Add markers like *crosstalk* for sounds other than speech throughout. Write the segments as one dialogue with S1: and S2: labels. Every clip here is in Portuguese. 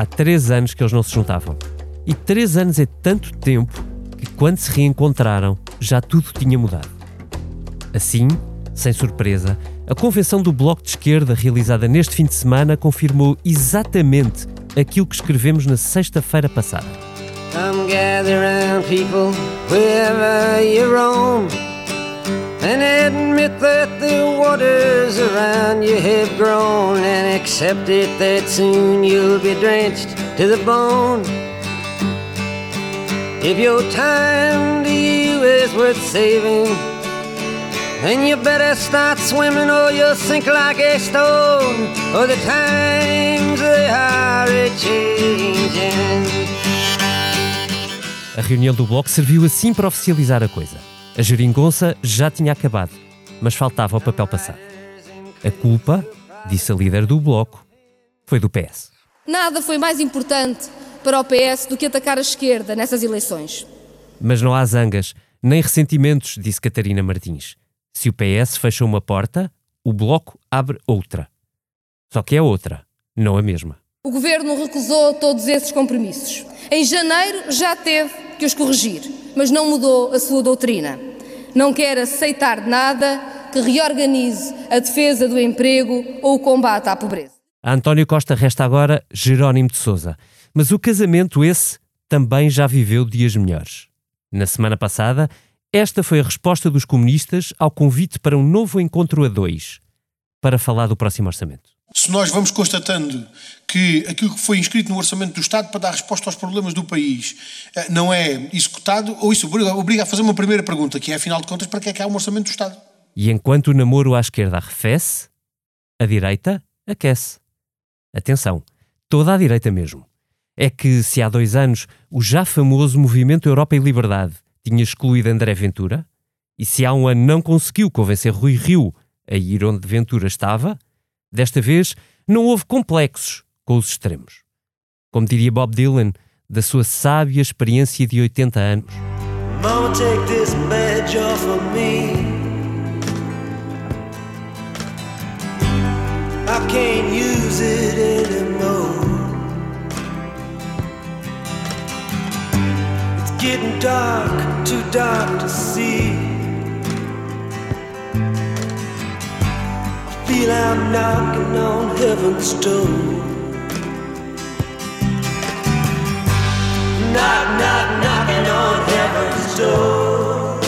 S1: há três anos que eles não se juntavam. E três anos é tanto tempo que, quando se reencontraram, já tudo tinha mudado. Assim, sem surpresa, a convenção do Bloco de Esquerda, realizada neste fim de semana, confirmou exatamente aquilo que escrevemos na sexta-feira passada. Come gather people wherever you roam And admit that the waters around you have grown And accept it that soon you'll be drenched to the bone. If your time to you is worth saving Then you better start swimming or you'll sink like a stone. Or the times they are changing. A reunião do Bloco serviu assim para oficializar a coisa. A geringonça já tinha acabado, mas faltava o papel passado. A culpa, disse a líder do Bloco, foi do PS.
S2: Nada foi mais importante para o PS do que atacar a esquerda nessas eleições.
S1: Mas não há zangas, nem ressentimentos, disse Catarina Martins. Se o PS fecha uma porta, o Bloco abre outra. Só que é outra, não a mesma.
S2: O governo recusou todos esses compromissos. Em janeiro já teve que os corrigir, mas não mudou a sua doutrina. Não quer aceitar nada que reorganize a defesa do emprego ou o combate à pobreza.
S1: A António Costa resta agora Jerónimo de Souza. Mas o casamento esse também já viveu dias melhores. Na semana passada, esta foi a resposta dos comunistas ao convite para um novo encontro a dois, para falar do próximo orçamento
S3: se nós vamos constatando que aquilo que foi inscrito no Orçamento do Estado para dar resposta aos problemas do país eh, não é executado, ou isso obriga a fazer uma primeira pergunta, que é, afinal de contas, para que é que há um Orçamento do Estado?
S1: E enquanto o namoro à esquerda arrefece, a direita aquece. Atenção, toda a direita mesmo. É que se há dois anos o já famoso Movimento Europa e Liberdade tinha excluído André Ventura, e se há um ano não conseguiu convencer Rui Rio a ir onde Ventura estava, Desta vez, não houve complexos com os extremos. Como diria Bob Dylan, da sua sábia experiência de 80 anos. Mama, take this badge off of me. I can't use it anymore. It's getting dark, too dark to see. Feel I'm knocking on heaven's door. Knock, knock, knocking on heaven's door.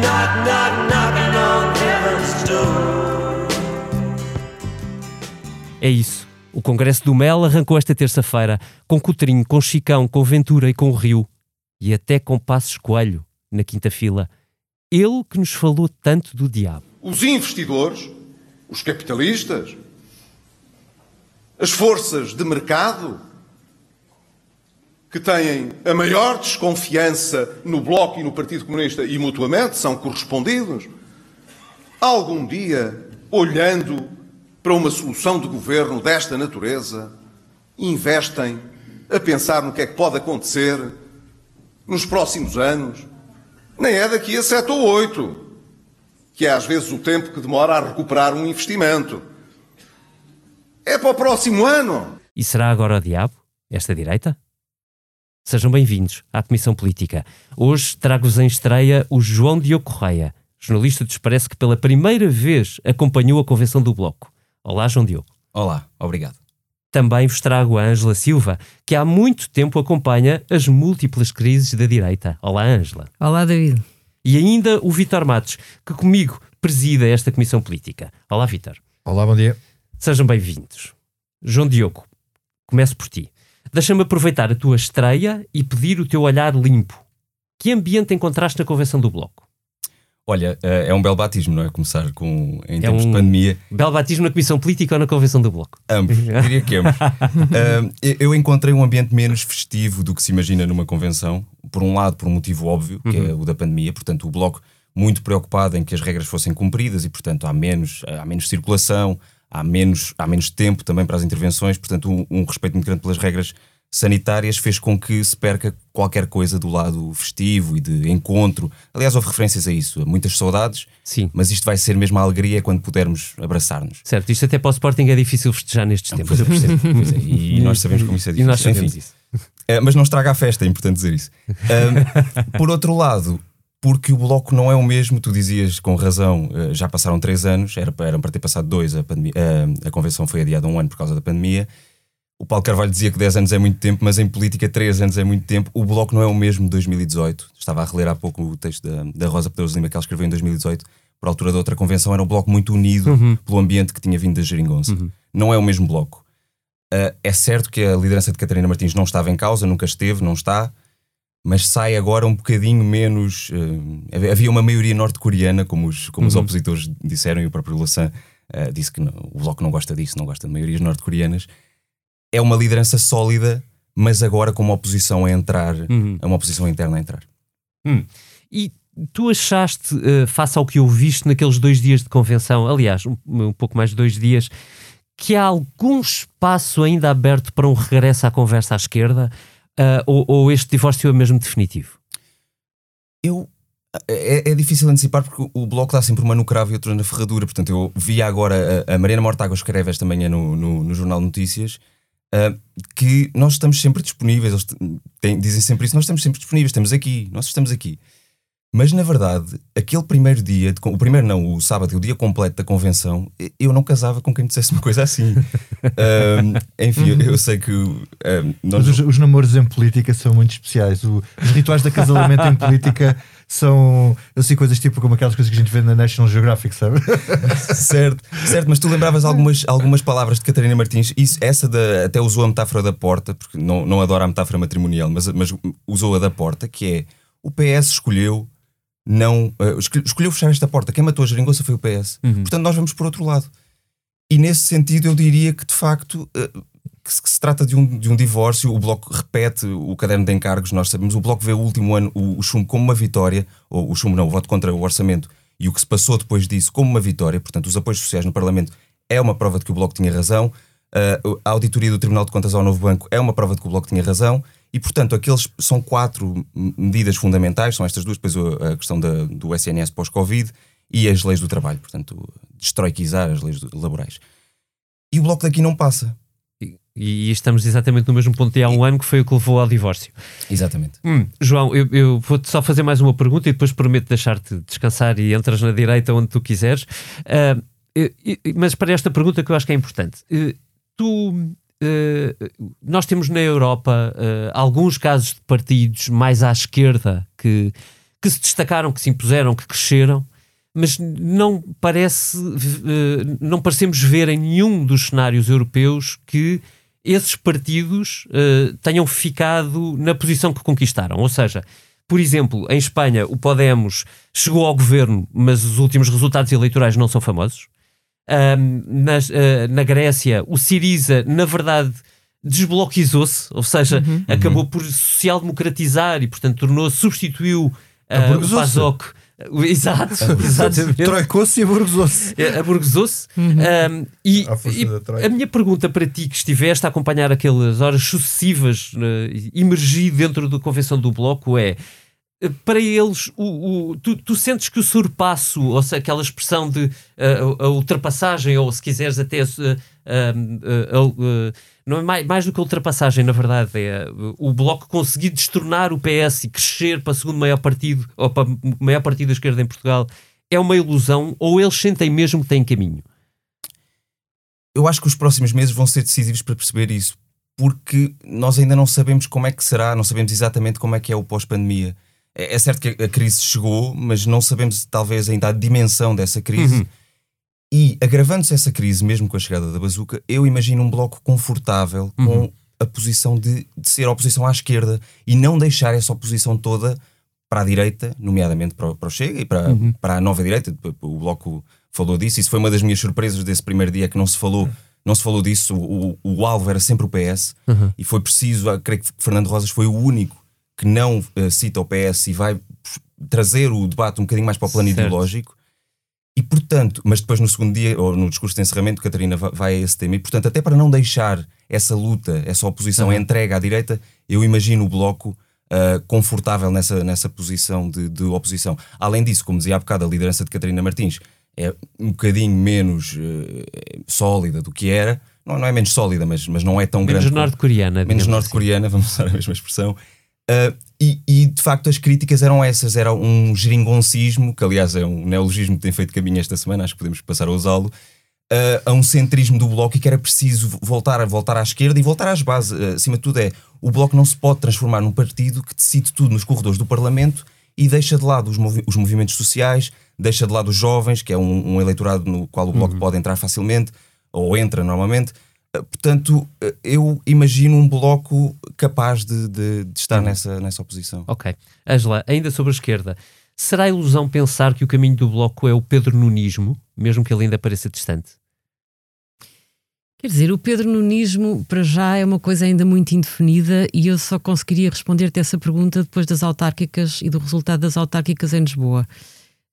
S1: Knock, knock, knocking on heaven's door. É isso. O Congresso do Mel arrancou esta terça-feira com Coutrinho, com Chicão, com Ventura e com Rio. E até com Passos Coelho, na quinta fila ele que nos falou tanto do diabo.
S4: Os investidores, os capitalistas, as forças de mercado, que têm a maior desconfiança no Bloco e no Partido Comunista e mutuamente são correspondidos, algum dia, olhando para uma solução de governo desta natureza, investem a pensar no que é que pode acontecer nos próximos anos nem é daqui a sete ou oito, que é às vezes o tempo que demora a recuperar um investimento. É para o próximo ano.
S1: E será agora o diabo, esta direita? Sejam bem-vindos à Comissão Política. Hoje trago-vos em estreia o João Diogo Correia, jornalista que parece que pela primeira vez acompanhou a convenção do Bloco. Olá, João Diogo.
S5: Olá, obrigado.
S1: Também vos trago a Ângela Silva, que há muito tempo acompanha as múltiplas crises da direita. Olá, Ângela.
S6: Olá, David.
S1: E ainda o Vitor Matos, que comigo presida esta comissão política. Olá, Vitor.
S7: Olá, bom dia.
S1: Sejam bem-vindos. João Diogo, começo por ti. Deixa-me aproveitar a tua estreia e pedir o teu olhar limpo. Que ambiente encontraste na convenção do Bloco?
S5: Olha, eh, é um belo batismo, não é? Começar com, em
S1: é
S5: tempos
S1: um
S5: de pandemia.
S1: Belo batismo na Comissão Política ou na Convenção do Bloco?
S5: Ambos, diria que ambos. *laughs* uh, eu encontrei um ambiente menos festivo do que se imagina numa convenção. Por um lado, por um motivo óbvio, que é uhum. é o da pandemia. Portanto, o Bloco muito preocupado em que as regras fossem cumpridas e, portanto, há menos, há menos circulação, há menos, há menos tempo também para as intervenções. Portanto, um, um respeito muito grande pelas regras sanitárias fez com que se perca qualquer coisa do lado festivo e de encontro. Aliás, houve referências a isso, a muitas saudades,
S1: Sim.
S5: mas isto vai ser mesmo a alegria quando pudermos abraçar-nos.
S1: Certo, isto até para o Sporting é difícil festejar nestes tempos.
S5: Pois eu percebo. Pois é, e nós sabemos como isso é
S1: E
S5: difícil.
S1: nós sabemos
S5: Enfim,
S1: isso.
S5: eh, mas não estraga a festa, é importante dizer isso. *laughs* Por outro lado, porque o bloco não é o mesmo, tu dizias com razão, eh, já passaram três anos, eram para ter passado dois, a, pandemia- a convenção foi adiada um ano por causa da pandemia. O Paulo Carvalho dizia que 10 anos é muito tempo, mas em política 3 anos é muito tempo. O bloco não é o mesmo de 2018. Estava a reler há pouco o texto da, da Rosa Pedroso Lima que ela escreveu em 2018, por altura da outra convenção. Era um bloco muito unido pelo ambiente que tinha vindo da Geringonça. Não é o mesmo bloco. Uh, é certo que a liderança de Catarina Martins não estava em causa, nunca esteve, não está, mas sai agora um bocadinho menos. uh, havia uma maioria norte-coreana, como, os, como os opositores disseram, e o próprio Lassan uh, disse que não- o Bloco não gosta disso, não gosta de maiorias norte-coreanas. É uma liderança sólida, mas agora com uma oposição a entrar, é uma oposição interna a entrar.
S1: E tu achaste, eh, face ao que ouviste naqueles dois dias de convenção, aliás, um, um pouco mais de dois dias, que há algum espaço ainda aberto para um regresso à conversa à esquerda? Ah, ou, ou este divórcio é mesmo definitivo?
S5: Eu. É, é difícil antecipar porque o bloco dá sempre uma no cravo e outra na ferradura. Portanto, eu vi agora a, a Mariana Mortágua escreve esta manhã no, no, no Jornal de Notícias ah, que nós estamos sempre disponíveis. Eles têm- dizem sempre isso: nós estamos sempre disponíveis, estamos aqui, nós estamos aqui. Mas na verdade, aquele primeiro dia, de o primeiro não, o sábado, o dia completo da convenção, eu não casava com quem dissesse uma coisa assim. *laughs* Ah, enfim, eu, eu sei que ah, nós,
S6: os, os namoros em política são muito especiais. O- os rituais de acasalamento em política são assim, coisas tipo como aquelas coisas que a gente vê na National Geographic, sabe? *laughs*
S5: certo, certo, mas tu lembravas algumas, algumas palavras de Catarina Martins, isso, essa da, até usou a metáfora da porta, porque não, não adoro a metáfora matrimonial, mas, mas usou a da porta, que é o PS escolheu não eh, escolheu, fechar esta porta. Quem matou a geringonça foi o PS. Portanto, nós vamos por outro lado. E nesse sentido, eu diria que de facto eh, que se, que se trata de um, de um divórcio. O Bloco repete o caderno de encargos, nós sabemos. O Bloco vê o último ano o, o chumbo como uma vitória, ou o chumbo não, o voto contra o orçamento, e o que se passou depois disso como uma vitória. Portanto, os apoios sociais no Parlamento é uma prova de que o Bloco tinha razão. Eh, a auditoria do Tribunal de Contas ao Novo Banco é uma prova de que o Bloco tinha razão. E, portanto, aqueles são quatro medidas fundamentais, são estas duas, depois a questão da- do SNS pós-Covid e as leis do trabalho, portanto, destroiquizar as leis laborais. E o Bloco daqui não passa.
S1: E, e estamos exatamente no mesmo ponto de há um ano que foi o que levou ao divórcio.
S5: Exatamente.
S1: Hum, João, eu, eu vou-te só fazer mais uma pergunta e depois prometo deixar-te descansar e entras na direita onde tu quiseres. E- e- mas para esta pergunta que eu acho que é importante, eh, tu. Eh, nós temos na Europa eh, alguns casos de partidos mais à esquerda que, que se destacaram, que se impuseram, que cresceram, mas não parece, eh, não parecemos ver em nenhum dos cenários europeus que esses partidos eh, tenham ficado na posição que conquistaram. Ou seja, por exemplo, em Espanha, o Podemos chegou ao governo, mas os últimos resultados eleitorais não são famosos. Ahm, nas- ah, na Grécia, o Siriza, na verdade, desbloquizou-se, ou seja, acabou por social-democratizar e, portanto, tornou substituiu ah, o. PASOK. *laughs* Exato, exatamente.
S6: Troicou-se e aburguesou-se.
S1: É, aburguesou-se. Um, e, e a minha pergunta para ti, que estiveste a acompanhar aquelas horas sucessivas, né, imergido dentro da convenção do Bloco, é eh, para eles, o, o- tu, tu sentes que o surpasso, ou seja, aquela expressão de eh, a, ultrapassagem, ou se quiseres até eh, eh, eh, eh, não é mais, mais do que ultrapassagem, na verdade, é eh, o Bloco conseguir destornar o PS e crescer para o segundo maior partido, ou para o maior partido da esquerda em Portugal, é uma ilusão, ou eles sentem mesmo que têm caminho?
S5: Eu acho que os próximos meses vão ser decisivos para perceber isso, porque nós ainda não sabemos como é que será, não sabemos exatamente como é que é o pós-pandemia. É, é certo que a crise chegou, mas não sabemos talvez ainda a dimensão dessa crise. E agravando-se essa crise, mesmo com a chegada da bazuca, eu imagino um bloco confortável com a posição de, de ser a oposição à esquerda e não deixar essa oposição toda para a direita, nomeadamente para, o- para o Chega e para, para a nova direita. O Bloco falou disso. Isso foi uma das minhas surpresas desse primeiro dia que não se falou. Não se falou disso, o, o, o alvo era sempre o PS e foi preciso, creio que Fernando Rosas foi o único que não eh, cita o PS e vai trazer o debate um bocadinho mais para o plano
S1: Certo.
S5: ideológico. E portanto, mas depois no segundo dia, ou no discurso de encerramento, Catarina vai a esse tema. E portanto, até para não deixar essa luta, essa oposição, uhum. entrega à direita, eu imagino o Bloco uh, confortável nessa, nessa posição de, de, oposição. Além disso, como dizia há bocado, a liderança de Catarina Martins é um bocadinho menos uh, sólida do que era. Não, não é menos sólida, mas, mas não é tão
S1: menos
S5: grande.
S1: Menos norte-coreana.
S5: Menos assim. norte-coreana, assim. *laughs* vamos usar a mesma expressão. Uh, e, e, de facto as críticas eram essas, era um geringoncismo, que aliás é um neologismo que tem feito caminho esta semana, acho que podemos passar a usá-lo, uh, a um centrismo do Bloco e que era preciso voltar, voltar à esquerda e voltar às bases. Uh, acima de tudo é, o Bloco não se pode transformar num partido que decide tudo nos corredores do Parlamento e deixa de lado os, movi os movimentos sociais, deixa de lado os jovens, que é um, um eleitorado no qual o Bloco uhum. pode entrar facilmente, ou entra normalmente. Uh, portanto, eu imagino um bloco capaz de, de, de estar uhum. nessa, nessa oposição.
S1: Ok. Angela, ainda sobre a esquerda, será ilusão pensar que o caminho do bloco é o Pedro Nunismo, mesmo que ele ainda pareça distante?
S7: Quer dizer, o Pedro Nunismo, para já, é uma coisa ainda muito indefinida e eu só conseguiria responder-te essa pergunta depois das autárquicas e do resultado das autárquicas em Lisboa.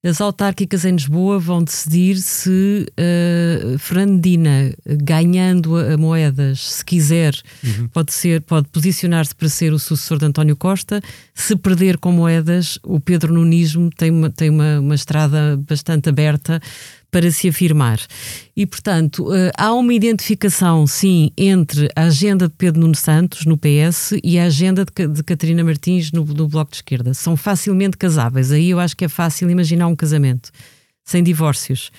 S7: As autárquicas em Lisboa vão decidir se uh, Fernandina, ganhando a, a, moedas, se quiser, uhum. pode ser, pode posicionar-se para ser o sucessor de António Costa. Se perder com moedas, o Pedro Nunismo tem uma, tem uma, uma estrada bastante aberta para se afirmar. E, portanto, eh, há uma identificação, sim, entre a agenda de Pedro Nuno Santos, no PS, e a agenda de, Catarina Martins, no, no Bloco de Esquerda. São facilmente casáveis. Aí eu acho que é fácil imaginar um casamento, sem divórcios.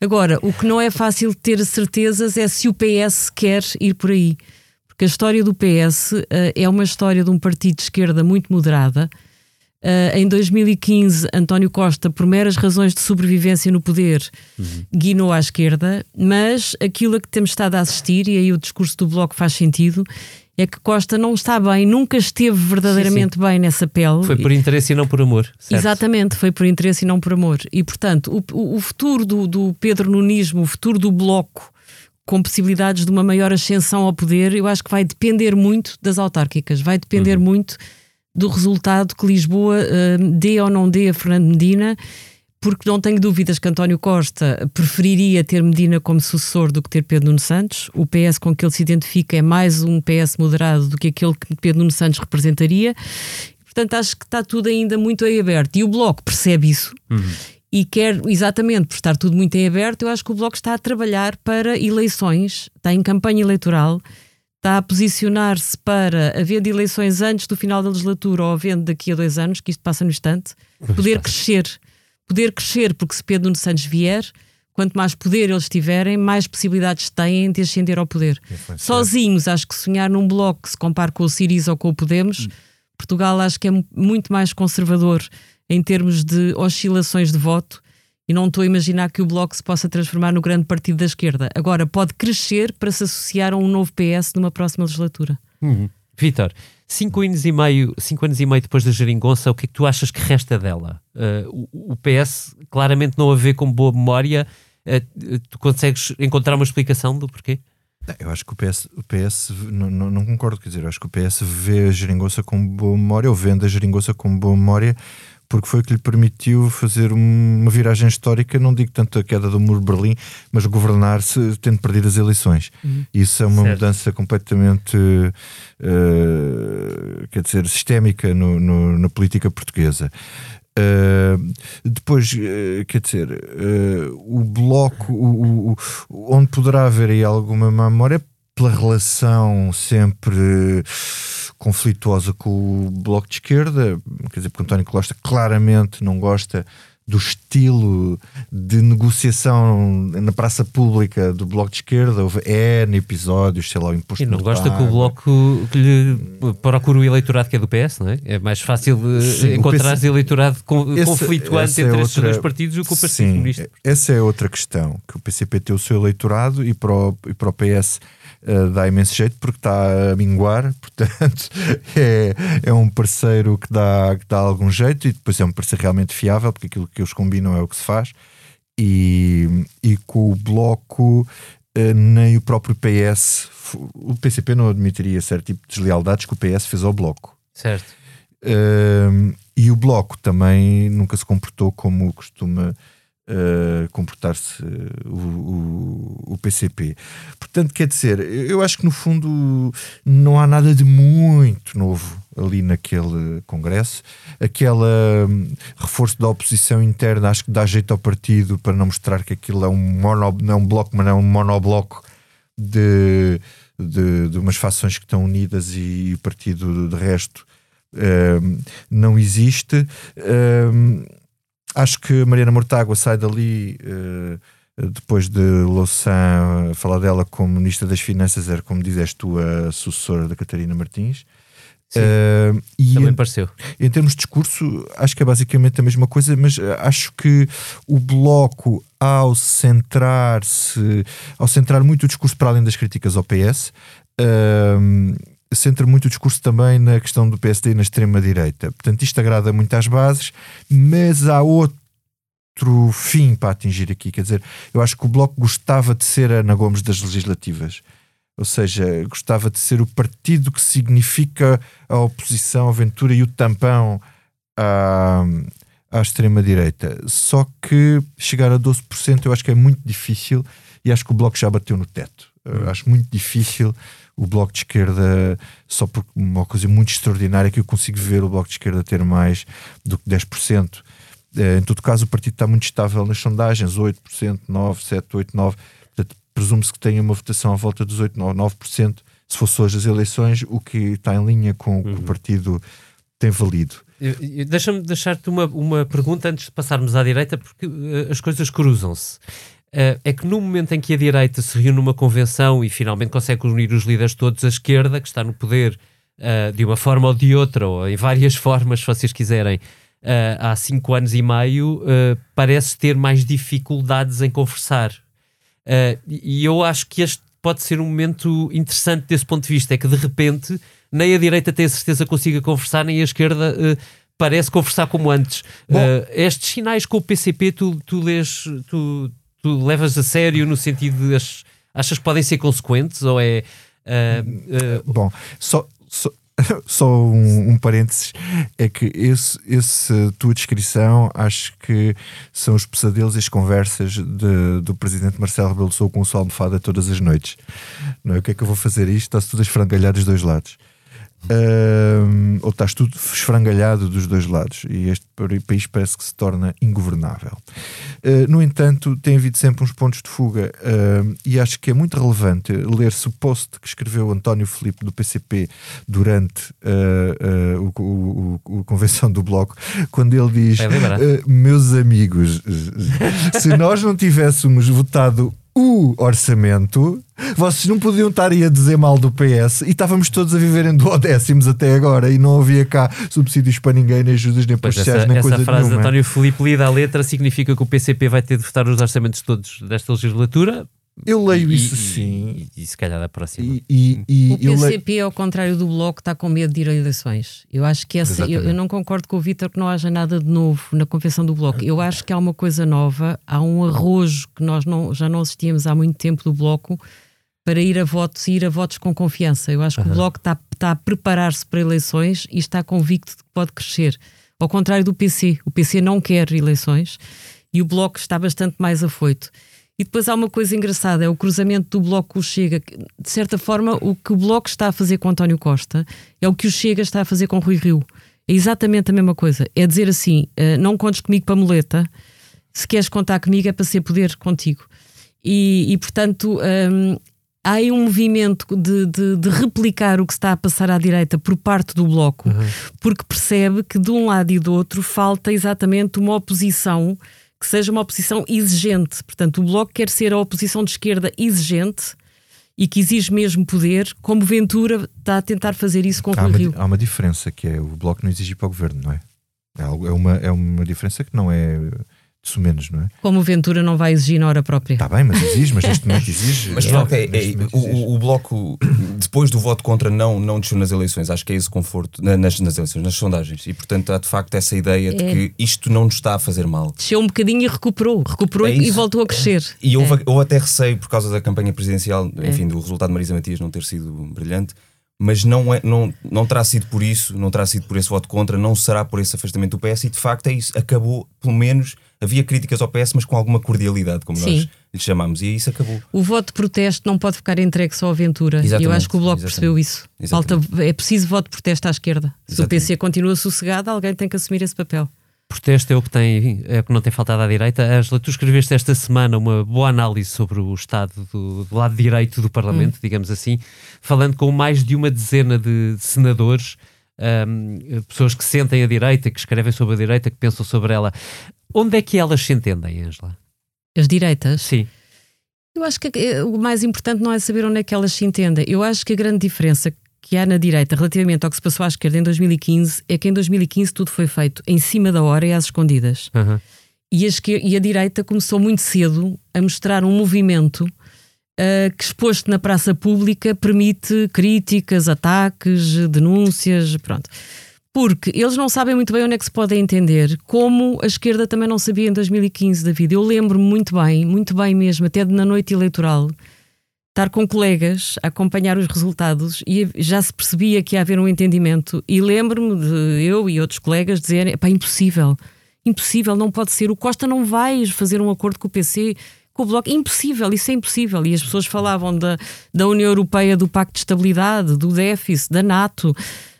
S7: Agora, o que não é fácil ter certezas é se o PS quer ir por aí. Porque a história do PS uh, eh, é uma história de um partido de esquerda muito moderada, Uh, em 2015, António Costa, por meras razões de sobrevivência no poder, uhum. guinou à esquerda, mas aquilo a que temos estado a assistir, e aí o discurso do Bloco faz sentido, é que Costa não está bem, nunca esteve verdadeiramente sim, sim. bem nessa pele.
S1: Foi por interesse e não por amor.
S7: Certo? Exatamente, foi por interesse e não por amor. E, portanto, o, o futuro do, do Pedro Nunismo, o futuro do Bloco, com possibilidades de uma maior ascensão ao poder, eu acho que vai depender muito das autárquicas, vai depender uhum. muito do resultado que Lisboa uh, dê ou não dê a Fernando Medina, porque não tenho dúvidas que António Costa preferiria ter Medina como sucessor do que ter Pedro Nuno Santos. O PS com que ele se identifica é mais um PS moderado do que aquele que Pedro Nuno Santos representaria. Portanto, acho que está tudo ainda muito em aberto. E o Bloco percebe isso. Uhum. E quer, exatamente por estar tudo muito em aberto, eu acho que o Bloco está a trabalhar para eleições, está em campanha eleitoral está a posicionar-se para, havendo eleições antes do final da legislatura ou havendo daqui a dois anos, que isto passa no instante, poder crescer. Poder crescer, porque se Pedro Nuno Santos vier, quanto mais poder eles tiverem, mais possibilidades têm de ascender ao poder. Sozinhos, acho que sonhar num bloco que se compare com o Siriza ou com o Podemos, hum. Portugal acho que é muito mais conservador em termos de oscilações de voto e não estou a imaginar que o Bloco se possa transformar no grande partido da esquerda. Agora, pode crescer para se associar a um novo PS numa próxima legislatura.
S1: Uhum. Vitor, cinco anos, e meio, cinco anos e meio depois da geringonça, o que é que tu achas que resta dela? Uh, o, o, PS claramente não a vê com boa memória. Uh, tu consegues encontrar uma explicação do porquê?
S6: Eu acho que o PS, o PS não, não, não, concordo, quer dizer, eu acho que o PS vê a geringonça com boa memória, ou vende a geringonça com boa memória, porque foi o que lhe permitiu fazer uma viragem histórica, não digo tanto a queda do muro de Berlim, mas governar-se tendo perdido as eleições. Uhum. Isso é uma certo. mudança completamente, uh, quer dizer, sistémica no, no, na política portuguesa. Uh, depois, uh, quer dizer, uh, o bloco, o, o, onde poderá haver aí alguma memória pela relação sempre conflituosa com o Bloco de Esquerda, quer dizer, porque António Costa claramente não gosta do estilo de negociação na praça pública do Bloco de Esquerda. Houve N episódios, sei lá, o imposto
S1: E não gosta que o Bloco que lhe procure o eleitorado que é do PS, não é? É mais fácil Sim, encontrar PC... eleitorado esse, conflituante entre é estes dois partidos do que o Partido Sim, Comunista.
S6: Essa é outra questão, que o PCP tem o seu eleitorado e para o, e para o PS uh, dá imenso jeito porque está a minguar, *laughs* portanto é, é um parceiro que dá, que dá algum jeito e depois é um parceiro realmente fiável porque aquilo que eles combinam é o que se faz e, e com o Bloco uh, nem o próprio PS o PCP não admitiria certo tipo de deslealdades que o PS fez ao Bloco.
S1: Certo.
S6: Uh, e o Bloco também nunca se comportou como costuma uh, comportar-se o, o, o, PCP. Portanto, quer dizer, eu acho que no fundo não há nada de muito novo ali naquele congresso. Aquele um, reforço da oposição interna acho que dá jeito ao partido para não mostrar que aquilo é um, mono, não é um bloco, mas não é um monobloco de, de, de umas fações que estão unidas e, e o partido de resto um, não existe. Um, acho que Mariana Mortágua sai dali uh, depois de Louçã falar dela como Ministra das Finanças, era como dizes tu, a sucessora da Catarina Martins.
S1: Uh, e Também em, pareceu.
S6: Em termos de discurso, acho que é basicamente a mesma coisa, mas acho que o Bloco, ao centrar-se, ao centrar muito o discurso para além das críticas ao PS, uh, centra muito o discurso também na questão do PSD e na extrema-direita. Portanto, isto agrada muito às bases, mas há outro fim para atingir aqui. Quer dizer, eu acho que o Bloco gostava de ser a Ana Gomes das legislativas. Ou seja, gostava de ser o partido que significa a oposição, a aventura e o tampão à, à extrema-direita. Só que chegar a 12% eu acho que é muito difícil e acho que o Bloco já bateu no teto. Hum. Acho muito difícil o Bloco de Esquerda, só por uma coisa muito extraordinária que eu consigo ver o Bloco de Esquerda ter mais do que 10%. Eh, em todo caso, o partido está muito estável nas sondagens, 8%, 9%, 7%, 8%, 9%. Portanto, presume-se que tenha uma votação à volta dos 8%, 9%, se fosse hoje as eleições, o que está em linha com o que uhum. o partido tem valido.
S1: Deixa-me deixar-te uma, uma pergunta antes de passarmos à direita, porque uh, as coisas cruzam-se. Uh, é que no momento em que a direita se reúne numa convenção e finalmente consegue unir os líderes todos, a esquerda, que está no poder uh, de uma forma ou de outra, ou em várias *laughs* formas, se vocês quiserem, uh, há cinco anos e meio, parece ter mais dificuldades em conversar. e eu acho que este pode ser um momento interessante desse ponto de vista, é que de repente nem a direita tem a certeza que consiga conversar, nem a esquerda parece conversar como antes. estes sinais com o PCP, tu, tu lês, tu, tu levas a sério no sentido de as, achas que podem ser consequentes ou é. Uh,
S6: uh... Bom, só, só, *laughs* só um, um, parênteses é que esse, esse tua descrição acho que são os pesadelos e as conversas de, do presidente Marcelo Rebelo Sousa com o sua almofada todas as noites. Não é? O que é que eu vou fazer isto? Está-se tudo a esfrangalhar dos dois lados. Uh, ou estás tudo esfrangalhado dos dois lados. E este país parece que se torna ingovernável. Uh, no entanto, tem havido sempre uns pontos de fuga. Uh, e acho que é muito relevante ler-se o post que escreveu António Filipe do PCP durante uh, o, o, o, a convenção do Bloco, quando ele diz: Meus amigos, se nós não tivéssemos votado o orçamento, vocês não podiam estar aí a dizer mal do PS e estávamos todos a viver em duodécimos até agora e não havia cá subsídios para ninguém, nem ajudas, nem para sociais, nem essa coisa
S1: frase
S6: nenhuma.
S1: de António Filipe lida a letra significa que o PCP vai ter de votar os orçamentos todos desta legislatura
S6: eu leio e, isso sim.
S1: E, e, se calhar da próxima.
S7: E, e, o PCP, leio... ao contrário do Bloco, está com medo de ir a eleições. Eu acho que essa. Eu, eu, não concordo com o Vítor que não haja nada de novo na convenção do Bloco. Eu acho que há uma coisa nova, há um arrojo que nós não, já não assistíamos há muito tempo do Bloco para ir a votos e ir a votos com confiança. Eu acho que uhum. o Bloco está, está a preparar-se para eleições e está convicto de que pode crescer. Ao contrário do PC. O PC não quer eleições e o Bloco está bastante mais afoito. E depois há uma coisa engraçada: é o cruzamento do Bloco com o Chega. De certa forma, o que o Bloco está a fazer com António Costa é o que o Chega está a fazer com Rui Rio. É exatamente a mesma coisa. É dizer assim: uh, não contes comigo para muleta, se queres contar comigo é para ser poder contigo. E, e portanto, um, há aí um movimento de, de, de, replicar o que está a passar à direita por parte do Bloco, uhum. porque percebe que de um lado e do outro falta exatamente uma oposição que seja uma oposição exigente. Portanto, o Bloco quer ser a oposição de esquerda exigente e que exige mesmo poder, como Ventura está a tentar fazer isso com o Rio.
S6: Há uma diferença que é o Bloco não exige para o governo, não é? É uma, é uma diferença que não é isso menos, não é?
S7: Como o Ventura não vai exigir na hora própria.
S6: Está bem, mas exige, mas neste momento exige.
S5: Mas é, okay, é, exige. O, o, Bloco, depois do voto contra, não, não desceu nas eleições. Acho que é esse conforto nas, nas eleições, nas sondagens. E portanto há de facto essa ideia de é. que isto não nos está a fazer mal.
S7: Desceu um bocadinho e recuperou. Recuperou é e voltou a crescer.
S5: E houve, houve até receio por causa da campanha presidencial, enfim, do resultado de Marisa Matias não ter sido brilhante mas não, é, não, não terá sido por isso, não terá sido por esse voto contra, não será por esse afastamento do PS e de facto é isso, acabou pelo menos havia críticas ao PS, mas com alguma cordialidade, como
S7: Sim.
S5: nós lhe chamamos, e isso acabou.
S7: O voto de protesto não pode ficar entregue só à aventura. E eu
S5: Exatamente,
S7: acho que o Bloco
S5: exatamente.
S7: percebeu isso. Falta,
S5: Exatamente.
S7: é preciso voto de protesto à esquerda. Se o
S5: Exatamente.
S7: PC continua sossegado, alguém tem que assumir esse papel.
S1: Protesto é o que tem, é o que não tem faltado à direita. Ângela, tu escreveste esta semana uma boa análise sobre o estado do, do lado direito do Parlamento, digamos assim, falando com mais de uma dezena de senadores, ahm, pessoas que sentem a direita, que escrevem sobre a direita, que pensam sobre ela. Onde é que elas se entendem, Ângela?
S7: As direitas.
S1: Sim.
S7: Eu acho que eh, o mais importante não é saber onde é que elas se entendem. Eu acho que a grande diferença que há na direita relativamente ao que se passou à esquerda em 2015 é que em 2015 tudo foi feito em cima da hora e às escondidas.
S1: Aham.
S7: E a, e a direita começou muito cedo a mostrar um movimento ah, que, exposto na praça pública, permite críticas, ataques, denúncias, pronto. Porque eles não sabem muito bem onde é que se podem entender, como a esquerda também não sabia em 2015, David. Eu lembro-me muito bem, muito bem mesmo, até na noite eleitoral, estar com colegas a acompanhar os resultados e já se percebia que ia haver um entendimento. E lembro-me de eu e outros colegas dizerem: pá, impossível, impossível, não pode ser. O Costa não vai fazer um acordo com o PC, com o Bloco. Impossível, isso é impossível. E as pessoas falavam da, da União Europeia, do Pacto de Estabilidade, do déficit, da NATO.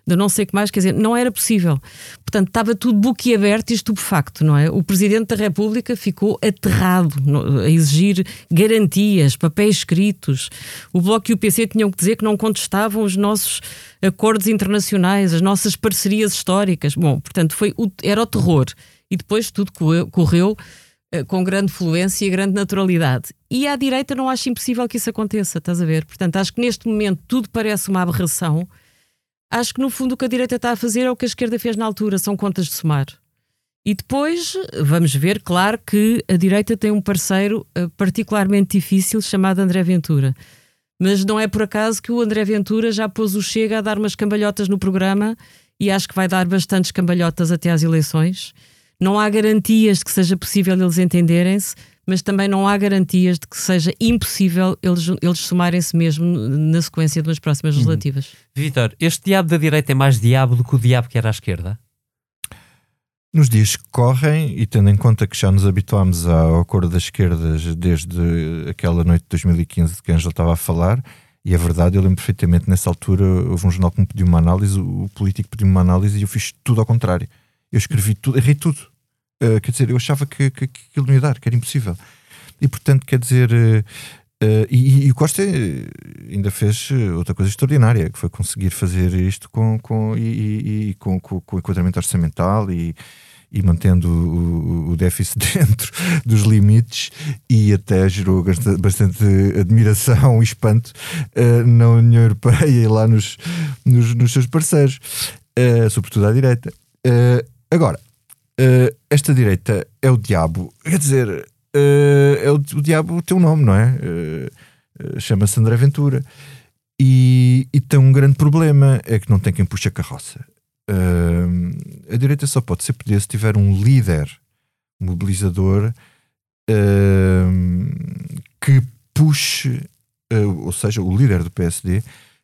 S7: De não sei o que mais, quer dizer, não era possível. Portanto, estava tudo boquiaberto e estupefacto, não é? O Presidente da República ficou aterrado a exigir garantias, papéis escritos. O Bloco e o PC tinham que dizer que não contestavam os nossos acordos internacionais, as nossas parcerias históricas. Bom, portanto, foi o- era o terror. E depois tudo correu, com grande fluência e grande naturalidade. E à direita não acho impossível que isso aconteça, estás a ver? Portanto, acho que neste momento tudo parece uma aberração. Acho que no fundo o que a direita está a fazer é o que a esquerda fez na altura, são contas de somar. E depois vamos ver, claro, que a direita tem um parceiro eh, particularmente difícil chamado André Ventura. Mas não é por acaso que o André Ventura já pôs o Chega a dar umas cambalhotas no programa e acho que vai dar bastantes cambalhotas até às eleições. Não há garantias de que seja possível eles entenderem-se, mas também não há garantias de que seja impossível eles, eles somarem-se mesmo na sequência de umas próximas legislativas.
S1: Vitor, este diabo da direita é mais diabo do que o diabo que era à esquerda?
S6: Nos dias que correm, e tendo em conta que já nos habituámos ao acordo das esquerdas desde aquela noite de 2015 de que a Ângela estava a falar, e é verdade, eu lembro perfeitamente, nessa altura houve um jornal que me pediu uma análise, o político pediu uma análise e eu fiz tudo ao contrário. Eu escrevi tudo, errei tudo. Uh, quer dizer, eu achava que, que, que aquilo não ia dar, que era impossível. E portanto, quer dizer, uh, uh, e, o Costa ainda fez outra coisa extraordinária, que foi conseguir fazer isto com, com, e, e- com, com, com enquadramento orçamental e, e mantendo o, o déficit *laughs* dentro dos limites e até gerou bastante, admiração e espanto eh, na União Europeia e lá nos, nos, nos seus parceiros, eh, sobretudo à direita. Eh, agora, eh, esta direita é o diabo, quer dizer, eh, é o, o diabo tem um nome, não é? Eh, Chama-se André Ventura. E, e tem um grande problema: é que não tem quem puxe a carroça. A direita só pode ser poder se tiver um líder mobilizador que puxe, ou seja, o líder do PSD,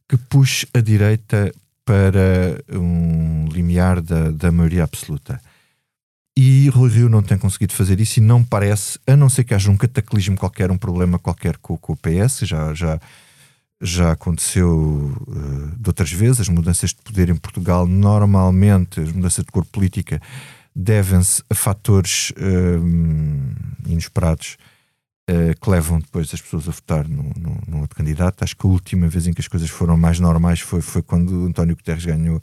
S6: que puxe a direita para um limiar da, da maioria absoluta. E Rui Rio não tem conseguido fazer isso e não parece, a não ser que haja um cataclismo qualquer, um problema qualquer com, com o PS, já, já, já aconteceu eh, de outras vezes, as mudanças de poder em Portugal, normalmente, as mudanças de cor política, devem-se a fatores eh, inesperados eh, que levam depois as pessoas a votar no, no, no outro candidato. Acho que a última vez em que as coisas foram mais normais foi, foi quando António Guterres ganhou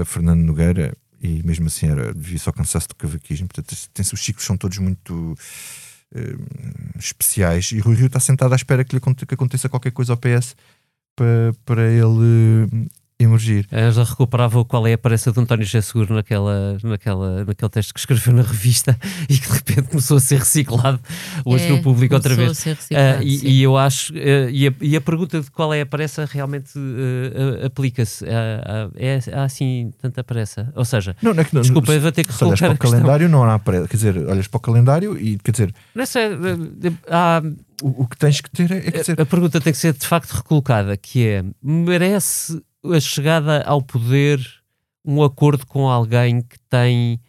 S6: a Fernando Nogueira e mesmo assim era devia só cansaço do cavaquismo. Portanto, tem os ciclos são todos muito eh, especiais e Rui Rio está sentado à espera que, lhe, que aconteça qualquer coisa ao PS para, para ele emergir.
S1: A Ângela recuperava o qual é a aparência de António José Seguro naquela, naquela, naquele texto que escreveu na revista *laughs* e que de repente começou a ser reciclado hoje
S7: É,
S1: no público outra
S7: começou
S1: vez.
S7: a ser reciclado,
S1: Ah, e, e eu acho, ah, e, a, e a pergunta de qual é a pressa realmente ah, aplica-se. É há assim tanta pressa? Ou seja,
S6: Não, não é que não,
S1: desculpa, eu vou ter que
S6: se olhas para o calendário, não há pressa. Quer dizer, olhas para o calendário e quer dizer,
S1: é ah, ah,
S6: o, o que tens que ter é, é quer dizer,
S1: a pergunta tem que ser de facto recolocada, que é, merece a chegada ao poder um acordo com alguém que tem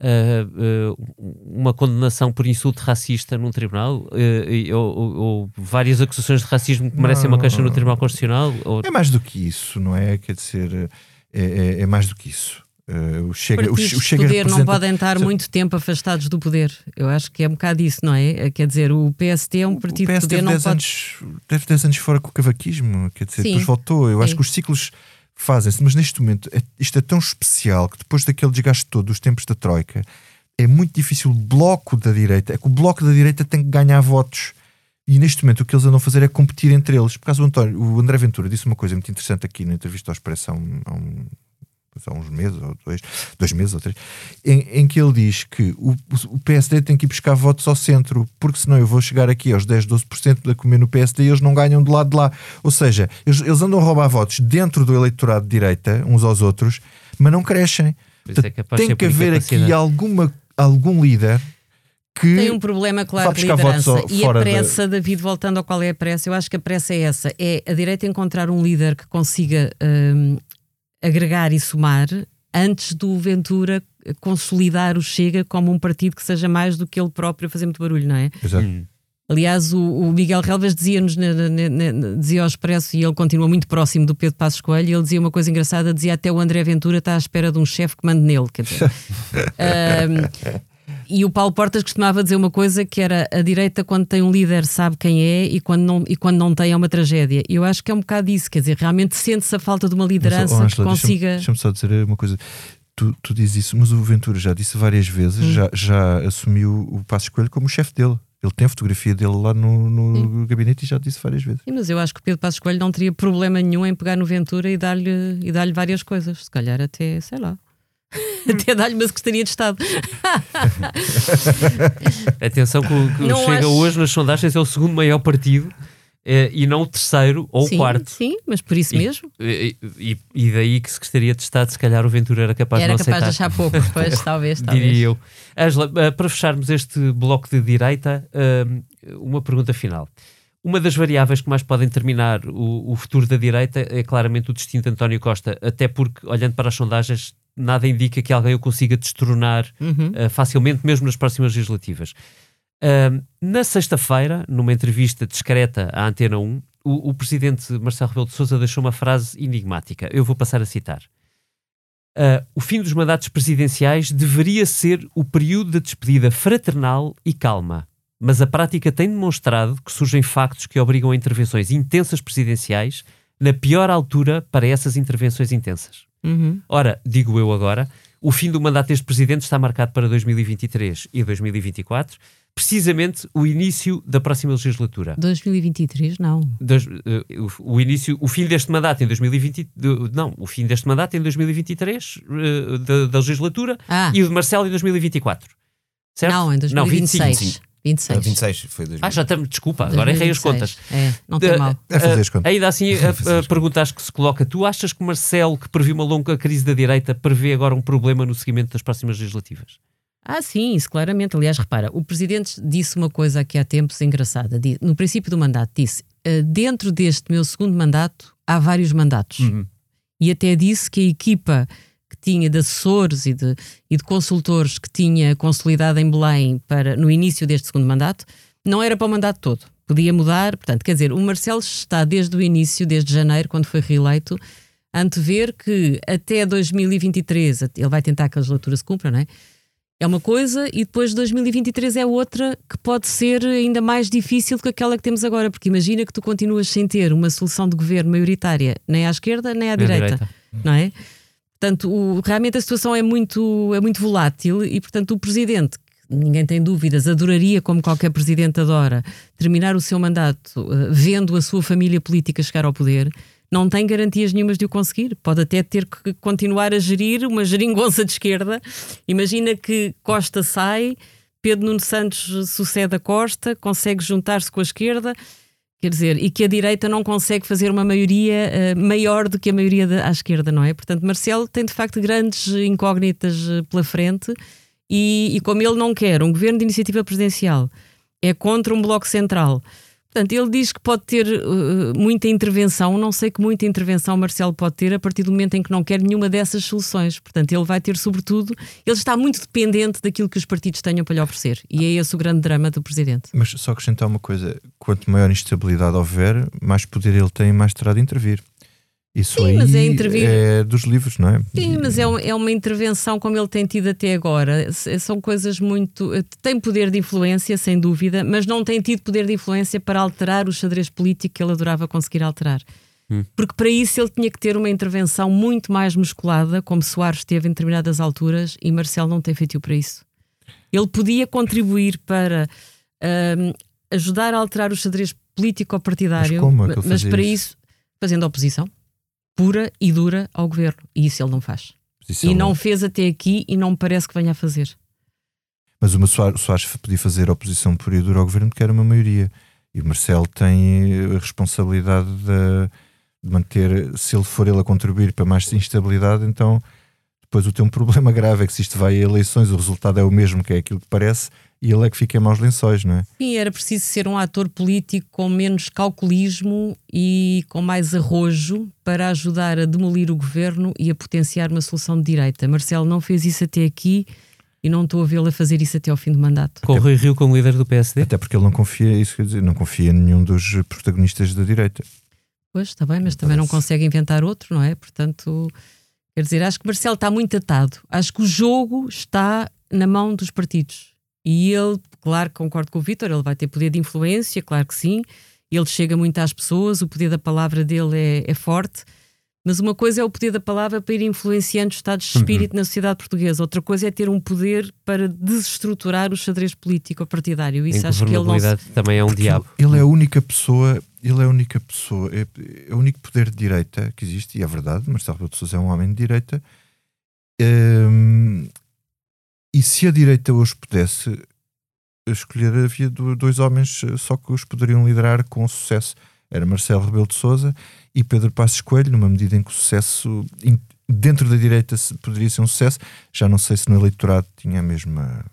S1: uh, uh, uma condenação por insulto racista num tribunal? Uh, ou, ou, várias acusações de racismo que merecem uma queixa no Tribunal Constitucional? Ou...
S6: É mais do que isso, não é? Quer dizer, é, é, é mais do que isso. Uh, o Chega, o, o
S7: Chega poder representa... não podem estar muito tempo afastados do poder. Eu acho que é um bocado isso, não é? Quer dizer, o PST é um partido
S6: o
S7: de poder.
S6: Teve 10 pode... anos, teve 10 anos fora com o cavaquismo, quer dizer, Sim. depois voltou. Eu Sim. acho que os ciclos fazem-se, mas neste momento é, isto é tão especial que depois daquele desgaste todo dos tempos da Troika é muito difícil o bloco da direita. É que o bloco da direita tem que ganhar votos. E neste momento o que eles andam a fazer é competir entre eles. Por causa do António, o André Ventura disse uma coisa muito interessante aqui na entrevista ao Expressão há um, há uns meses, ou dois, dois meses ou três, em, em que ele diz que o, o, PSD tem que ir buscar votos ao centro, porque senão eu vou chegar aqui aos 10, 12% a comer no PSD e eles não ganham do lado de lá. Ou seja, eles, eles andam a roubar votos dentro do eleitorado de direita, uns aos outros, mas não crescem. É tem que haver aqui alguma, algum líder que
S7: tem um problema claro de liderança e a pressa, de... David, voltando ao qual é a pressa, eu acho que a pressa é essa, é a direita encontrar um líder que consiga hum, agregar e somar antes do Ventura consolidar o Chega como um partido que seja mais do que ele próprio fazer muito barulho, não é?
S6: Exato. Hum.
S7: Aliás, o, o, Miguel Relvas dizia-nos, dizia ao Expresso, e ele continua muito próximo do Pedro Passos Coelho, e ele dizia uma coisa engraçada, dizia até o André Ventura está à espera de um chefe que mande nele, quer dizer. *laughs* um, E o Paulo Portas costumava dizer uma coisa que era a direita, quando tem um líder, sabe quem é e quando não, e quando não tem é uma tragédia. Eu acho que é um bocado isso, quer dizer, realmente sente-se a falta de uma liderança Angela, que consiga.
S6: Deixa-me deixa só dizer uma coisa. Tu, tu dizes isso, mas o Ventura já disse várias vezes, hum. já, já assumiu o Passo Escolho como chefe dele. Ele tem a fotografia dele lá no, no gabinete e já disse várias vezes.
S7: Sim, mas eu acho que o Pedro Passos Coelho não teria problema nenhum em pegar no Ventura e dar-lhe e dar várias coisas. Se calhar até, sei lá, *laughs* Até dar-lhe uma Secretaria de Estado. *laughs*
S1: Atenção que o, que Chega acho... hoje nas sondagens é o segundo maior partido eh, e não o terceiro ou
S7: sim,
S1: o quarto.
S7: Sim, mas por isso
S1: e,
S7: mesmo.
S1: E, e, e, daí que Secretaria de Estado, se calhar o Ventura era capaz
S7: era
S1: de não
S7: capaz
S1: aceitar.
S7: de achar pouco, pois, talvez, *laughs* talvez.
S1: Diria eu. Ângela, eh, para fecharmos este bloco de direita, eh, uma pergunta final. Uma das variáveis que mais podem determinar o, o, futuro da direita é claramente o destino de António Costa, até porque, olhando para as sondagens, nada indica que alguém o consiga destronar uhum. uh, facilmente, mesmo nas próximas legislativas. Uh, na sexta-feira, numa entrevista discreta à Antena 1, o, o presidente Marcelo Rebelo de Sousa deixou uma frase enigmática. Eu vou passar a citar. Uh, o fim dos mandatos presidenciais deveria ser o período de despedida fraternal e calma, mas a prática tem demonstrado que surgem factos que obrigam a intervenções intensas presidenciais na pior altura para essas intervenções intensas.
S7: Uhum.
S1: Ora, digo eu agora, o fim do mandato deste presidente está marcado para 2023 e 2024, precisamente o início da próxima legislatura.
S7: 2023, não.
S1: Dois, uh, o, o, início, o fim deste mandato em 2020, não, o fim deste mandato em 2023 uh, da, da, legislatura
S7: ah.
S1: e o de Marcelo em 2024. Certo?
S7: Não, em 2026. Não, 25, sim. 26.
S5: 26 foi 2000.
S1: Ah, já estamos, desculpa, agora errei as contas.
S7: É, não tem mal.
S6: É fazer as contas.
S1: Ainda assim, *laughs* a, a pergunta acho que se coloca: tu achas que Marcelo, que previu uma longa crise da direita, prevê agora um problema no seguimento das próximas legislativas?
S7: Ah, sim, isso claramente. Aliás, repara, o presidente disse uma coisa aqui há tempos engraçada. No princípio do mandato, disse: eh, dentro deste meu segundo mandato há vários mandatos.
S1: Uhum.
S7: E até disse que a equipa tinha de assessores e de, e de consultores que tinha consolidado em Belém para, no início deste segundo mandato, não era para o mandato todo. Podia mudar, portanto, quer dizer, o Marcelo está desde o início, desde janeiro, quando foi reeleito, a antever que até 2023, ele vai tentar que a legislatura se cumpra, não é? É uma coisa e depois 2023 é outra que pode ser ainda mais difícil do que aquela que temos agora, porque imagina que tu continuas sem ter uma solução de governo maioritária nem à esquerda nem à, nem direita, à direita, não é? Portanto, o, realmente a situação é muito, é muito volátil e, portanto, o presidente, ninguém tem dúvidas, adoraria, como qualquer presidente adora, terminar o seu mandato uh, vendo a sua família política chegar ao poder, não tem garantias nenhumas de o conseguir. Pode até ter que continuar a gerir uma geringonça de esquerda. Imagina que Costa sai, Pedro Nuno Santos sucede a Costa, consegue juntar-se com a esquerda Quer dizer, e que a direita não consegue fazer uma maioria uh, maior do que a maioria da, à esquerda, não é? Portanto, Marcelo tem de facto grandes incógnitas uh, pela frente e, e, como ele não quer um governo de iniciativa presidencial, é contra um bloco central. Portanto, ele diz que pode ter uh, muita intervenção, não sei que muita intervenção Marcelo pode ter a partir do momento em que não quer nenhuma dessas soluções. Portanto, ele vai ter, sobretudo, ele está muito dependente daquilo que os partidos tenham para lhe oferecer. E é esse o grande drama do presidente.
S6: Mas só acrescentar uma coisa: quanto maior instabilidade houver, mais poder ele tem, mais terá de intervir. Isso
S7: Sim,
S6: aí
S7: mas é intervir-
S6: é dos livros, não é?
S7: Sim, mas é, um- é uma intervenção como ele tem tido até agora. S- São coisas muito. eh, Tem poder de influência, sem dúvida, mas não tem tido poder de influência para alterar o xadrez político que ele adorava conseguir alterar. Porque para isso ele tinha que ter uma intervenção muito mais musculada, como Soares teve em determinadas alturas, e Marcelo não tem feito para isso. Ele podia contribuir para ahm, ajudar a alterar o xadrez político-partidário,
S6: Mas como é que ele
S7: mas para
S6: isso?
S7: isso, fazendo oposição pura e dura ao governo. E isso ele não faz.
S6: Posição
S7: E não fez até aqui e não me parece que venha a fazer.
S6: Mas o Soares, podia fazer oposição pura e dura ao governo porque era uma maioria. E o Marcelo tem a responsabilidade de, de manter, se ele for ele a contribuir para mais instabilidade, então depois o tem um problema grave é que se isto vai a eleições, o resultado é o mesmo, que é aquilo que parece, e ele é que fica em maus lençóis, não é?
S7: Sim, era preciso ser um ator político com menos calculismo e com mais arrojo para ajudar a demolir o governo e a potenciar uma solução de direita. Marcelo não fez isso até aqui e não estou a vê-lo a fazer isso até ao fim do mandato.
S1: Com o Rui Rio como líder do PSD?
S6: Até porque ele não confia, isso quer dizer, não confia em nenhum dos protagonistas da direita.
S7: Pois, está bem, mas também não consegue inventar outro, não é? Portanto, quer dizer, acho que Marcelo está muito atado. Acho que o jogo está na mão dos partidos. E ele, claro, concordo com o Vítor, ele vai ter poder de influência, claro que sim. Ele chega muito às pessoas, o poder da palavra dele é, é forte. Mas uma coisa é o poder da palavra para ir influenciando estados de espírito na sociedade portuguesa, outra coisa é ter um poder para desestruturar o xadrez político partidário. Isso acho que ele não se
S1: também é um diabo.
S6: Ele é a única pessoa, ele é a única pessoa, é, é o único poder de direita que existe, e é verdade, Marcelo Rebelo de Sousa é um homem de direita. Hum, e se a direita hoje pudesse escolher, havia do- dois homens eh, só que os poderiam liderar com sucesso. Era Marcelo Rebelo de Sousa e Pedro Passos Coelho, numa medida em que o sucesso dentro da direita poderia ser um sucesso. Já não sei se no eleitorado tinha a mesma,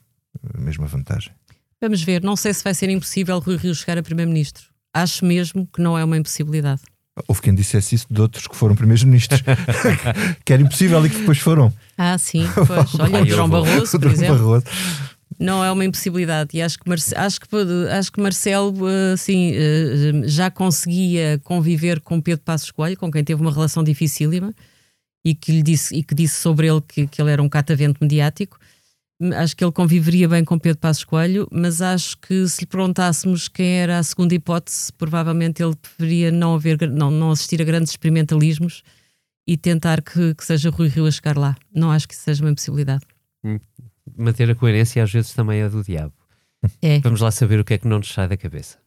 S6: a mesma vantagem.
S7: Vamos ver, não sei se vai ser impossível Rui Rio chegar a Primeiro-Ministro. Acho mesmo que não é uma impossibilidade.
S6: Houve quem dissesse isso de outros que foram primeiros-ministros, *laughs* *laughs* que era impossível e que depois foram.
S7: Ah, sim, *laughs* pois. Olha, o João. Barroso, por exemplo,
S6: Barroso.
S7: não é uma impossibilidade. E acho que, Marce- acho que, acho que Marcelo assim, já conseguia conviver com Pedro Passos Coelho, com quem teve uma relação dificílima e que, lhe disse, e que disse sobre ele que, que ele era um catavento mediático. Acho que ele conviveria bem com Pedro Passos Coelho, mas acho que se lhe perguntássemos quem era a segunda hipótese, provavelmente ele preferia não, haver, não, não assistir a grandes experimentalismos e tentar que, que seja Rui Rio a chegar lá. Não acho que isso seja uma impossibilidade.
S1: Manter a coerência às vezes também é do diabo.
S7: É.
S1: Vamos lá saber o que é que não nos sai da cabeça.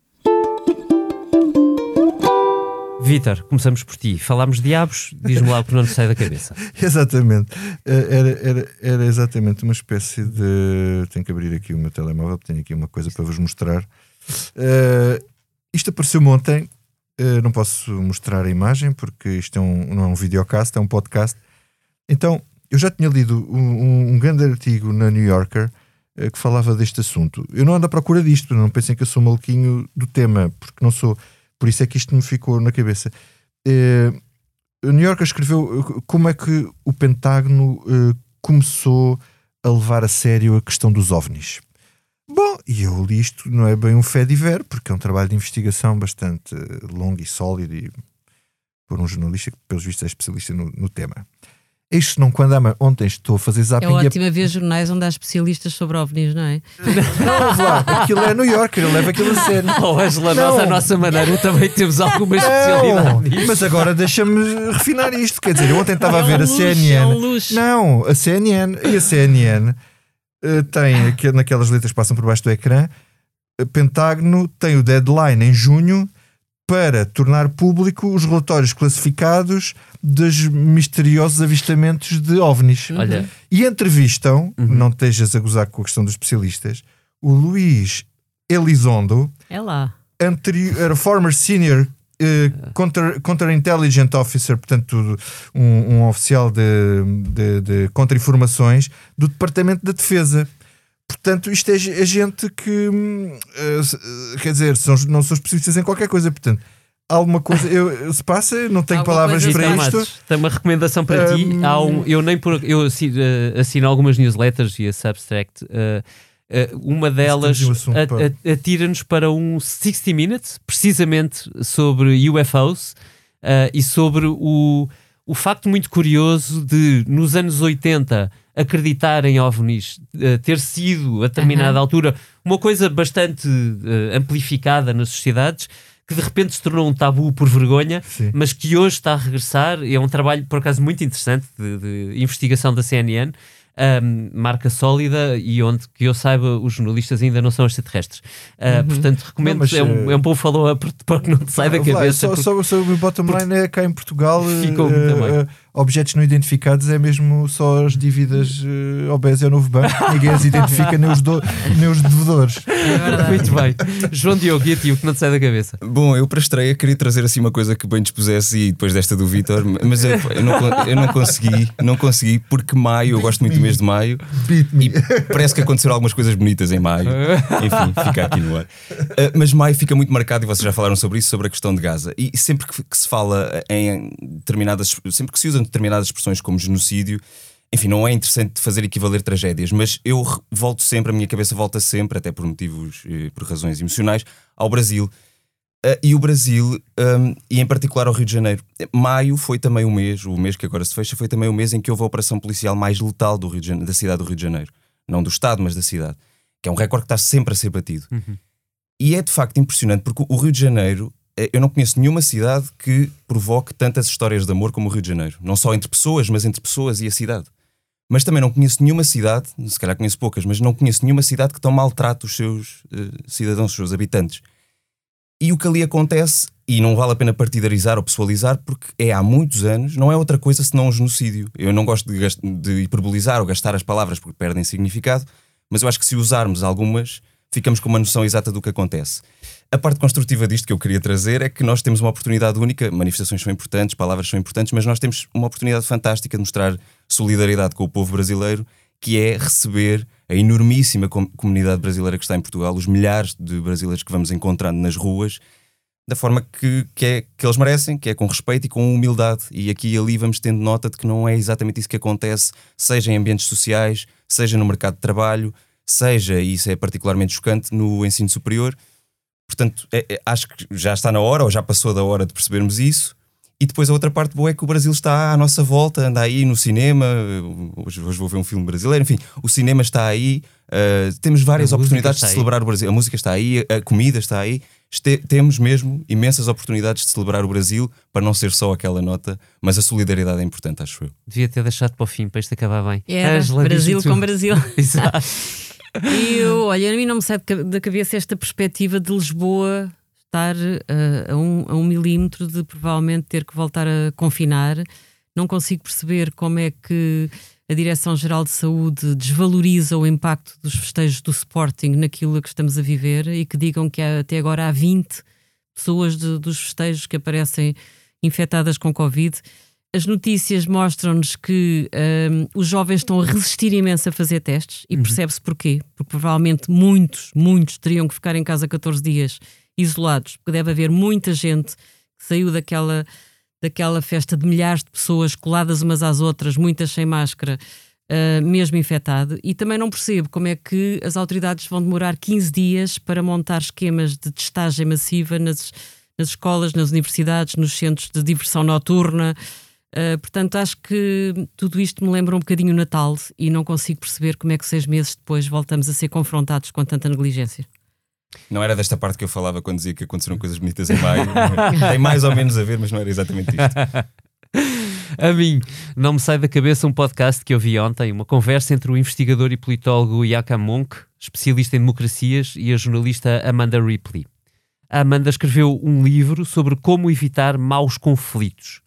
S1: Vítor, começamos por ti. Falámos de diabos, diz-me lá o que não nos sai da cabeça. *laughs*
S6: Exatamente. Eh, Era, era, era exatamente uma espécie de. Tenho que abrir aqui o meu telemóvel, tenho aqui uma coisa para vos mostrar. Eh, isto apareceu-me ontem. eh, não posso mostrar a imagem porque isto é um, não é um videocast, é um podcast. Então, eu já tinha lido um, um- grande artigo na New Yorker eh, que falava deste assunto. Eu não ando à procura disto, não pensem que eu sou maluquinho do tema, porque não sou. Por isso é que isto me ficou na cabeça. O New Yorker escreveu eh, como é que o Pentágono eh, começou a levar a sério a questão dos ovnis. Bom, e eu li isto, não é bem um fé diver, porque é um trabalho de investigação bastante longo e sólido e por um jornalista que, pelos vistos, é especialista no, no tema. Isto não quando ama, ontem estou a fazer zapping
S7: É
S6: e a-
S7: ótimo ver jornais onde há especialistas sobre ovnis, não é?
S6: Não, lá, aquilo é New Yorker, ele leva aquilo a sério.
S1: Oh, Angela,
S6: Não.
S1: nós, à nossa maneira, também temos alguma especialidade
S6: mas agora deixa-me refinar isto. Quer dizer, eu ontem estava a
S7: É um
S6: ver a
S7: luxo,
S6: CNN.
S7: é um luxo.
S6: Não, a CNN. E a CNN eh, tem, naquelas letras que passam por baixo do ecrã, a Pentágono tem o deadline em junho para tornar público os relatórios classificados dos misteriosos avistamentos de ovnis.
S1: Olha,
S6: E entrevistam, não estejas a gozar com a questão dos especialistas, o Luís Elizondo,
S7: É lá.
S6: anteri- era former senior eh, counter, counterintelligence officer, portanto, um, um oficial de, de, de contra-informações do Departamento da Defesa. Portanto, isto é, é gente que, hum, uh, quer dizer, são, não são especialistas em qualquer coisa. Portanto, alguma coisa eu, se passa, não tenho
S7: Alguma
S6: palavras para isto.
S1: Matos, tem uma recomendação para ti.
S6: Um,
S1: Há um, eu nem por, eu assino, eh, assino algumas newsletters e a Substack. eh, eh, uma delas atira-nos para um 60 Minutes, precisamente sobre UFOs eh, e sobre o, o facto muito curioso de, nos anos 80, acreditar em OVNIs, eh, ter sido, a determinada
S7: Aham.
S1: altura, uma coisa bastante eh, amplificada nas sociedades, que de repente se tornou um tabu por vergonha,
S6: Sim.
S1: mas que hoje está a regressar. É um trabalho, por acaso, muito interessante de, de investigação da CNN, ahm, marca sólida e onde, que eu saiba, os jornalistas ainda não são extraterrestres. Ah, Portanto, recomendo.
S6: Não, mas,
S1: é, um,
S6: eh,
S1: é um bom follow-up *laughs* para que não te sai da cabeça.
S6: Só,
S1: porque-
S6: só, só o bottom line é cá em Portugal.
S1: Ficou
S6: eh,
S1: também.
S6: eh, objetos não identificados é mesmo só as dívidas uh, obesas ao novo banco. Ninguém as identifica, nem os, do, nem os devedores. *laughs*
S1: Muito bem. João Diogo, e a ti, o que não te sai da cabeça?
S5: Bom, eu para a estreia queria trazer assim uma coisa que bem dispusesse e depois desta do Vitor, mas eu, eu não, eu não consegui, não consegui, porque maio, eu gosto muito do mês de maio
S6: Beat me.
S5: e parece que aconteceram algumas coisas bonitas em maio. Enfim, fica aqui no ar. Uh, mas maio fica muito marcado, e vocês já falaram sobre isso, sobre a questão de Gaza. E sempre que, que se fala em determinadas, sempre que se usam determinadas expressões como genocídio, enfim, não é interessante fazer equivaler tragédias, mas eu volto sempre, a minha cabeça volta sempre, até por motivos, eh, por razões emocionais, ao Brasil. Uh, e o Brasil, um, e em particular ao Rio de Janeiro. Maio foi também o mês, o mês que agora se fecha, foi também o mês em que houve a operação policial mais letal do Rio Janeiro, da cidade do Rio de Janeiro. Não do Estado, mas da cidade. Que é um recorde que está sempre a ser batido. E é de facto impressionante, porque o Rio de Janeiro, eu não conheço nenhuma cidade que provoque tantas histórias de amor como o Rio de Janeiro. Não só entre pessoas, mas entre pessoas e a cidade. Mas também não conheço nenhuma cidade, se calhar conheço poucas, mas não conheço nenhuma cidade que tão maltrate os seus eh, cidadãos, os seus habitantes. E o que ali acontece, e não vale a pena partidarizar ou pessoalizar, porque é há muitos anos, não é outra coisa senão um genocídio. Eu não gosto de, de hiperbolizar ou gastar as palavras porque perdem significado, mas eu acho que se usarmos algumas, ficamos com uma noção exata do que acontece. A parte construtiva disto que eu queria trazer é que nós temos uma oportunidade única, manifestações são importantes, palavras são importantes, mas nós temos uma oportunidade fantástica de mostrar solidariedade com o povo brasileiro, que é receber a enormíssima com- comunidade brasileira que está em Portugal, os milhares de brasileiros que vamos encontrando nas ruas, da forma que, que, é, que eles merecem, que é com respeito e com humildade. E aqui e ali vamos tendo nota de que não é exatamente isso que acontece, seja em ambientes sociais, seja no mercado de trabalho, seja, e isso é particularmente chocante, no ensino superior. Portanto, é- é- acho que já está na hora, ou já passou da hora de percebermos isso. E depois a outra parte boa é que o Brasil está à nossa volta, anda aí no cinema. Hoje, hoje vou ver um filme brasileiro. Enfim, o cinema está aí. uh, temos várias
S1: A
S5: oportunidades de
S1: aí.
S5: celebrar o Brasil. A música está aí, a comida está aí. Este- temos mesmo imensas oportunidades de celebrar o Brasil para não ser só aquela nota, mas a solidariedade é importante, acho eu.
S1: Devia ter deixado para o fim, para isto acabar bem.
S7: Era
S1: Ângela,
S7: Brasil com Brasil. *laughs*
S1: Exato. *laughs*
S7: Eu, olha, a mim não me sai da cabeça esta perspectiva de Lisboa estar ah, a, um, a um milímetro de provavelmente ter que voltar a confinar. Não consigo perceber como é que a Direção-Geral de Saúde desvaloriza o impacto dos festejos do Sporting naquilo que estamos a viver e que digam que há- até agora há 20 pessoas de- dos festejos que aparecem infectadas com Covid. As notícias mostram-nos que hum, os jovens estão a resistir imenso a fazer testes e percebe-se porquê. Porque provavelmente muitos, muitos teriam que ficar em casa 14 dias isolados, porque deve haver muita gente que saiu daquela, daquela festa de milhares de pessoas coladas umas às outras, muitas sem máscara, uh, mesmo infectado. E também não percebo como é que as autoridades vão demorar 15 dias para montar esquemas de testagem massiva nas, nas escolas, nas universidades, nos centros de diversão noturna. Uh, portanto, acho que tudo isto me lembra um bocadinho o Natal e não consigo perceber como é que seis meses depois voltamos a ser confrontados com tanta negligência.
S5: Não era desta parte que eu falava quando dizia que aconteceram coisas bonitas em maio. Tem mais ou menos a ver, mas não era exatamente isto. *laughs*
S1: A mim, não me sai da cabeça um podcast que eu vi ontem, uma conversa entre o investigador e politólogo Yakam Monk, especialista em democracias, e a jornalista Amanda Ripley. A Amanda escreveu um livro sobre como evitar maus conflitos,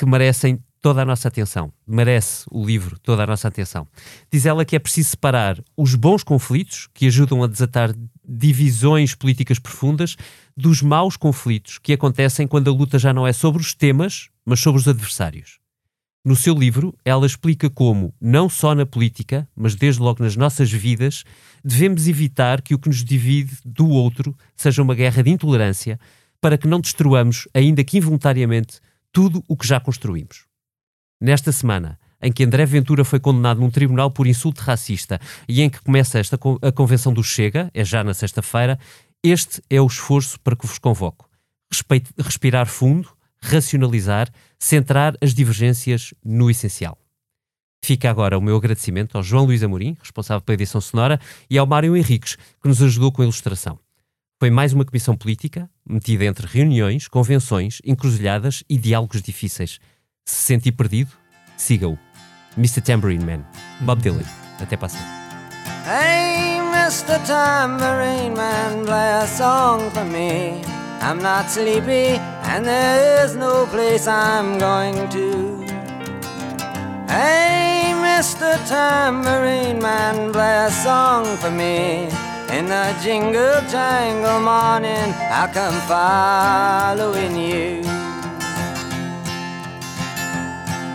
S1: que merecem toda a nossa atenção. Merece o livro toda a nossa atenção. Diz ela que é preciso separar os bons conflitos, que ajudam a desatar divisões políticas profundas, dos maus conflitos que acontecem quando a luta já não é sobre os temas, mas sobre os adversários. No seu livro, ela explica como, não só na política, mas desde logo nas nossas vidas, devemos evitar que o que nos divide do outro seja uma guerra de intolerância, para que não destruamos, ainda que involuntariamente, tudo o que já construímos. Nesta semana, em que André Ventura foi condenado num tribunal por insulto racista e em que começa esta a convenção do Chega, é já na sexta-feira, este é o esforço para que vos convoco. Respirar fundo, racionalizar, centrar as divergências no essencial. Fica agora o meu agradecimento ao João Luís Amorim, responsável pela edição sonora, e ao Mário Henriques, que nos ajudou com a ilustração. Foi mais uma comissão política, metida entre reuniões, convenções, encruzilhadas e diálogos difíceis. Se sentir perdido, siga-o. Mr. Tambourine Man, Bob Dylan. Até para. Hey, Mr. Tambourine Man, play a song for me. I'm not sleepy, and there is no place I'm going to. Hey, Mr. Tambourine Man, play a song for me. In the jingle jangle morning, I'll come following you.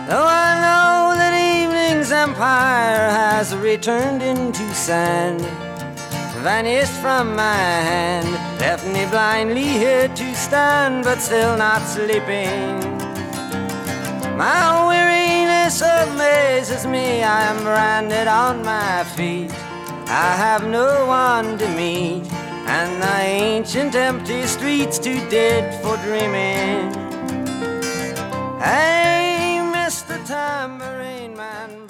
S1: Though I know that evening's empire has returned into sand, vanished from my hand, left me blindly here to stand, but still not sleeping. My weariness amazes me, I am branded on my feet. I have no one to meet, and the ancient empty streets too dead for dreaming. Hey, Mr. Tambourine Man.